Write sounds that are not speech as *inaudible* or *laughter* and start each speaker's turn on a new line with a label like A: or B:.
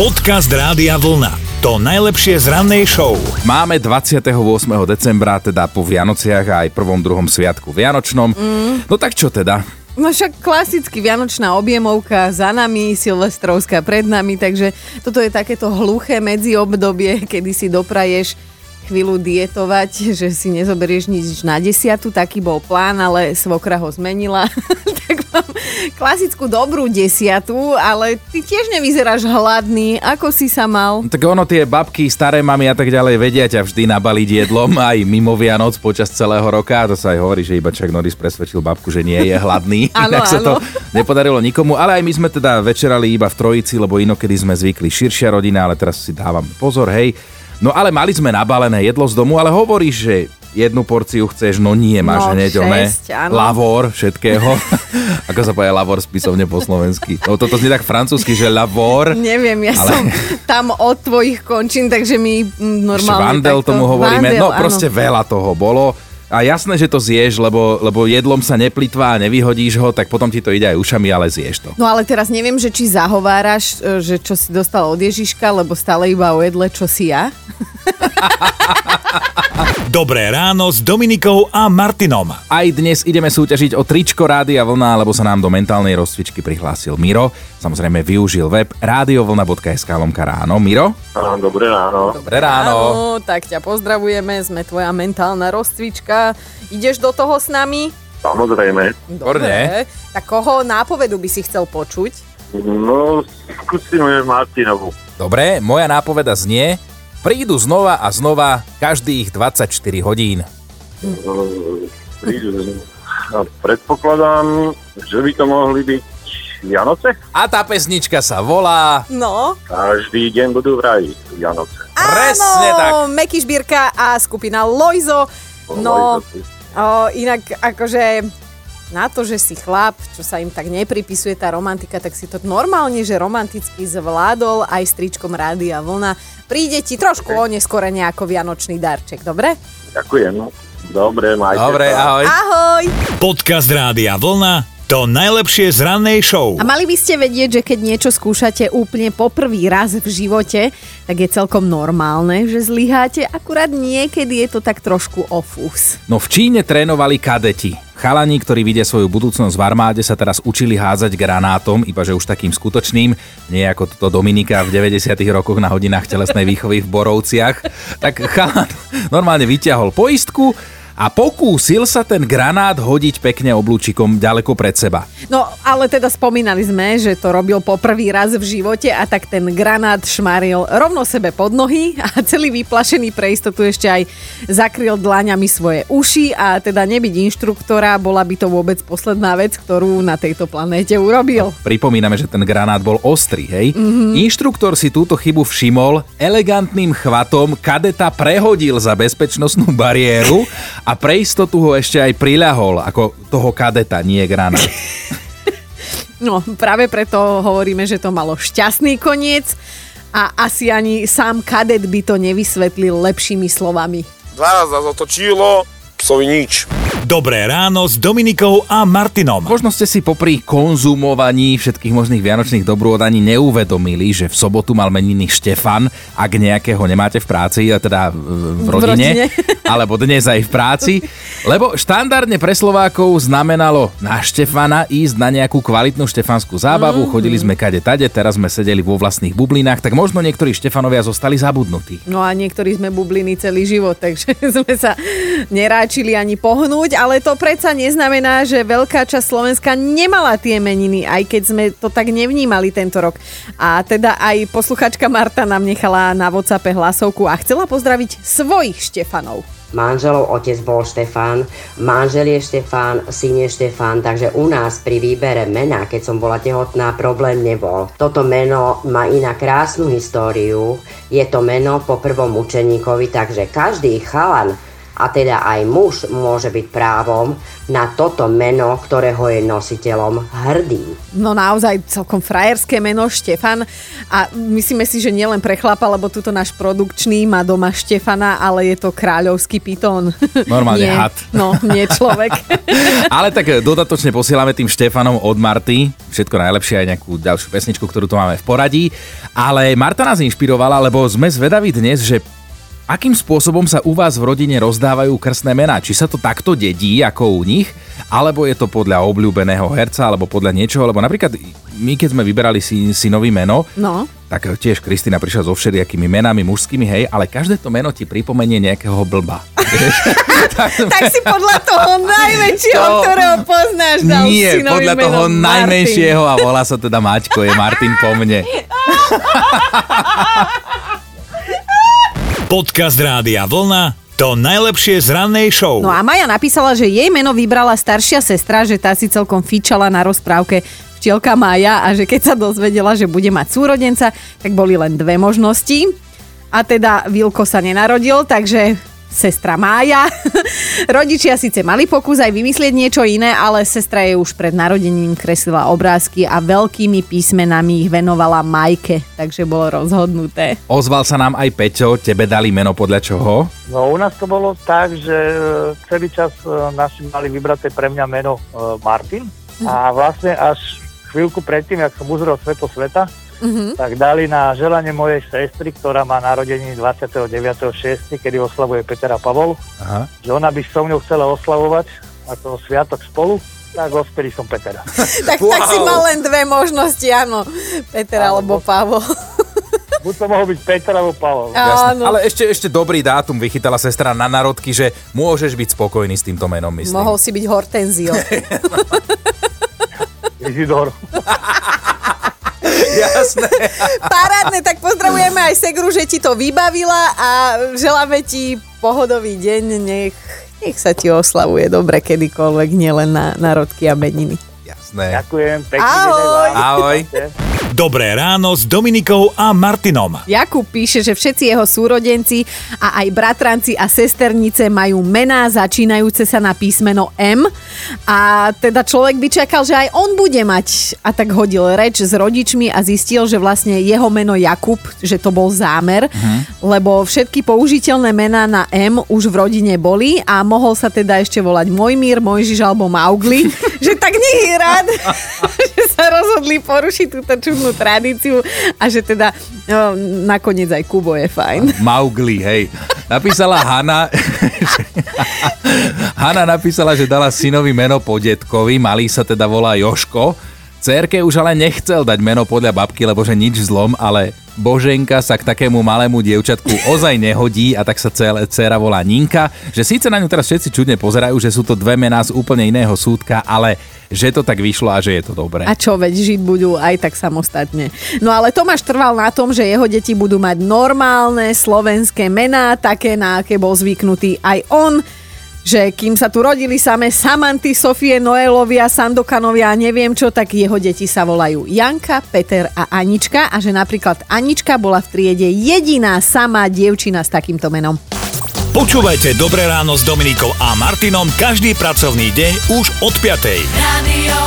A: Podcast Rádia Vlna. To najlepšie z rannej show.
B: Máme 28. decembra, teda po Vianociach a aj prvom, druhom sviatku Vianočnom. Mm. No tak čo teda?
C: No však klasicky vianočná objemovka za nami, silvestrovská pred nami, takže toto je takéto hluché medziobdobie, *laughs* kedy si dopraješ chvíľu dietovať, že si nezoberieš nič na desiatu, taký bol plán, ale svokra ho zmenila. *laughs* tak *laughs* klasickú dobrú desiatu, ale ty tiež nevyzeráš hladný. Ako si sa mal?
B: Tak ono, tie babky, staré mamy a tak ďalej vedia ťa vždy nabaliť jedlom aj mimo Vianoc počas celého roka. To sa aj hovorí, že iba Chuck Norris presvedčil babku, že nie je hladný. *laughs* *laughs* Inak sa to nepodarilo nikomu. Ale aj my sme teda večerali iba v trojici, lebo inokedy sme zvykli širšia rodina, ale teraz si dávam pozor, hej. No ale mali sme nabalené jedlo z domu, ale hovoríš, že jednu porciu chceš, no nie, máš
C: No,
B: hneď
C: áno.
B: lavor všetkého. *laughs* Ako sa povie lavor spisovne po slovensky? No toto znie tak francúzsky, že lavor.
C: Neviem, ja
B: Ale-
C: som tam od tvojich končín, takže mi mm,
B: Ešte
C: normálne
B: vandel
C: takto...
B: tomu hovoríme.
C: Vandel,
B: no
C: áno.
B: proste veľa toho bolo. A jasné, že to zješ, lebo, lebo jedlom sa neplitvá a nevyhodíš ho, tak potom ti to ide aj ušami, ale zješ to.
C: No ale teraz neviem, že či zahováraš, e, že čo si dostal od Ježiška, lebo stále iba o jedle, čo si ja. *laughs*
A: Dobré ráno s Dominikou a Martinom.
B: Aj dnes ideme súťažiť o tričko Rádia Vlna, lebo sa nám do mentálnej rozcvičky prihlásil Miro. Samozrejme využil web radiovlna.sk lomka ráno. Miro?
D: Áno, dobré ráno.
B: Dobré ráno.
C: Áno, tak ťa pozdravujeme, sme tvoja mentálna rozcvička. Ideš do toho s nami?
D: Samozrejme.
B: Výborne.
C: Tak koho nápovedu by si chcel počuť?
D: No, skúsime Martinovu.
B: Dobre, moja nápoveda znie, prídu znova a znova každých 24 hodín.
D: Prídu. A predpokladám, že by to mohli byť Vianoce.
B: A tá pesnička sa volá...
C: No,
D: Každý deň budú v raji Vianoce.
B: Presne
C: áno,
B: tak.
C: Meky Šbírka a skupina Lojzo. No, o, inak akože na to, že si chlap, čo sa im tak nepripisuje tá romantika, tak si to normálne, že romanticky zvládol aj s tričkom Rádia Vlna. Príde ti trošku oneskorene ako vianočný darček, dobre?
D: Ďakujem. Dobre, majte
B: Dobre,
D: sa.
B: ahoj.
C: Ahoj!
A: Podcast Rádia Vlna. To najlepšie z rannej show.
C: A mali by ste vedieť, že keď niečo skúšate úplne poprvý raz v živote, tak je celkom normálne, že zlyháte, akurát niekedy je to tak trošku ofús.
B: No v Číne trénovali kadeti. Chalani, ktorí vidia svoju budúcnosť v armáde, sa teraz učili hádzať granátom, iba že už takým skutočným, nie ako toto Dominika v 90 rokoch na hodinách telesnej výchovy v Borovciach. Tak chalan normálne vyťahol poistku a pokúsil sa ten granát hodiť pekne oblúčikom ďaleko pred seba.
C: No, ale teda spomínali sme, že to robil po prvý raz v živote a tak ten granát šmaril rovno sebe pod nohy a celý vyplašený pre istotu ešte aj zakryl dlaňami svoje uši a teda nebyť inštruktora bola by to vôbec posledná vec, ktorú na tejto planéte urobil.
B: Pripomíname, že ten granát bol ostrý, hej? Mm-hmm. Inštruktor si túto chybu všimol, elegantným chvatom kadeta prehodil za bezpečnostnú bariéru a pre istotu ho ešte aj priľahol, ako toho kadeta, nie granát. *laughs*
C: No, práve preto hovoríme, že to malo šťastný koniec a asi ani sám kadet by to nevysvetlil lepšími slovami.
E: Dva raz nás otočilo, psovi nič.
A: Dobré ráno s Dominikou a Martinom.
B: Možno ste si popri konzumovaní všetkých možných vianočných dobrôd ani neuvedomili, že v sobotu mal meniny Štefan, ak nejakého nemáte v práci, teda v, v rodine,
C: rodine. *laughs*
B: alebo dnes aj v práci. Lebo štandardne pre Slovákov znamenalo na Štefana ísť na nejakú kvalitnú štefanskú zábavu, mm-hmm. chodili sme kade tade, teraz sme sedeli vo vlastných bublinách, tak možno niektorí Štefanovia zostali zabudnutí.
C: No a niektorí sme bubliny celý život, *laughs* takže sme sa neráčili ani pohnúť, ale to predsa neznamená, že veľká časť Slovenska nemala tie meniny, aj keď sme to tak nevnímali tento rok. A teda aj posluchačka Marta nám nechala na WhatsAppe hlasovku a chcela pozdraviť svojich Štefanov.
F: Manželov otec bol Štefán, manžel je Štefán, syn je Štefán, takže u nás pri výbere mena, keď som bola tehotná, problém nebol. Toto meno má iná krásnu históriu, je to meno po prvom učeníkovi, takže každý chalan a teda aj muž môže byť právom na toto meno, ktorého je nositeľom hrdý.
C: No naozaj celkom frajerské meno Štefan a myslíme si, že nielen pre chlapa, lebo tuto náš produkčný má doma Štefana, ale je to kráľovský pitón.
B: Normálne *laughs*
C: nie,
B: had.
C: No, nie človek. *laughs*
B: Ale tak dodatočne posielame tým Štefanom od Marty. Všetko najlepšie aj nejakú ďalšiu pesničku, ktorú tu máme v poradí. Ale Marta nás inšpirovala, lebo sme zvedaví dnes, že akým spôsobom sa u vás v rodine rozdávajú krstné mená? Či sa to takto dedí ako u nich? Alebo je to podľa obľúbeného herca, alebo podľa niečoho? Lebo napríklad my, keď sme vyberali si, si nový meno,
C: No.
B: tak tiež Kristina prišla so všelijakými menami mužskými, hej, ale každé to meno ti pripomenie nejakého blba. *laughs*
C: tak si podľa toho najväčšieho,
B: To-
C: ktorého poznáš, dal
B: Nie,
C: synovi
B: podľa toho
C: Martin.
B: najmenšieho a volá sa teda Maťko, je Martin po mne. *laughs*
A: Podcast Rádia Vlna to najlepšie z rannej show.
C: No a Maja napísala, že jej meno vybrala staršia sestra, že tá si celkom fičala na rozprávke včielka Maja a že keď sa dozvedela, že bude mať súrodenca, tak boli len dve možnosti. A teda Vilko sa nenarodil, takže sestra Mája. *laughs* Rodičia síce mali pokus aj vymyslieť niečo iné, ale sestra jej už pred narodením kreslila obrázky a veľkými písmenami ich venovala Majke, takže bolo rozhodnuté.
B: Ozval sa nám aj Peťo, tebe dali meno podľa čoho?
G: No u nás to bolo tak, že e, celý čas e, naši mali vybraté pre mňa meno e, Martin a vlastne až chvíľku predtým, jak som uzrel svetlo sveta, tak dali na želanie mojej sestry, ktorá má narodení 29.6., kedy oslavuje Peter a Pavol,
B: Aha.
G: že ona by so mnou chcela oslavovať ako sviatok spolu, tak odtedy som Petera. *laughs* *laughs*
C: Tak, tak si mal len dve možnosti, áno. Peter alebo Pavol. *laughs*
G: Buď to mohol byť Peter alebo Pavol.
B: Jasné.
C: Áno.
B: Ale ešte, ešte dobrý dátum vychytala sestra na narodky, že môžeš byť spokojný s týmto menom, myslím.
C: Mohol si byť Hortenzio.
G: Izidor.
B: Jasné. *laughs*
C: Parádne, tak pozdravujeme aj Segru, že ti to vybavila a želáme ti pohodový deň. Nech, nech sa ti oslavuje dobre kedykoľvek, nielen na narodky a meniny.
B: Jasné.
G: Ďakujem, pekný
C: Ahoj.
B: Ahoj.
A: Dobré ráno s Dominikou a Martinom.
C: Jakub píše, že všetci jeho súrodenci a aj bratranci a sesternice majú mená začínajúce sa na písmeno M a teda človek by čakal, že aj on bude mať a tak hodil reč s rodičmi a zistil, že vlastne jeho meno Jakub, že to bol zámer, lebo všetky použiteľné mená na M už v rodine boli a mohol sa teda ešte volať Mojmír, Mojžiš alebo Maugli, *laughs* že tak je rád, *laughs* že sa rozhodli porušiť túto čudnú tradíciu a že teda no, nakoniec aj Kubo je fajn. *laughs*
B: Maugli, hej. Napísala Hanna, *laughs* Hanna napísala, že dala synovi meno po detkovi, malý sa teda volá Joško. Cérke už ale nechcel dať meno podľa babky, lebo že nič zlom, ale Boženka sa k takému malému dievčatku ozaj nehodí a tak sa celé dcéra volá Ninka, že síce na ňu teraz všetci čudne pozerajú, že sú to dve mená z úplne iného súdka, ale že to tak vyšlo a že je to dobré.
C: A čo, veď žiť budú aj tak samostatne. No ale Tomáš trval na tom, že jeho deti budú mať normálne slovenské mená, také na aké bol zvyknutý aj on že kým sa tu rodili samé Samanty, Sofie, Noelovia, Sandokanovia a neviem čo, tak jeho deti sa volajú Janka, Peter a Anička a že napríklad Anička bola v triede jediná samá dievčina s takýmto menom.
A: Počúvajte Dobré ráno s Dominikou a Martinom každý pracovný deň už od 5.
H: Radio.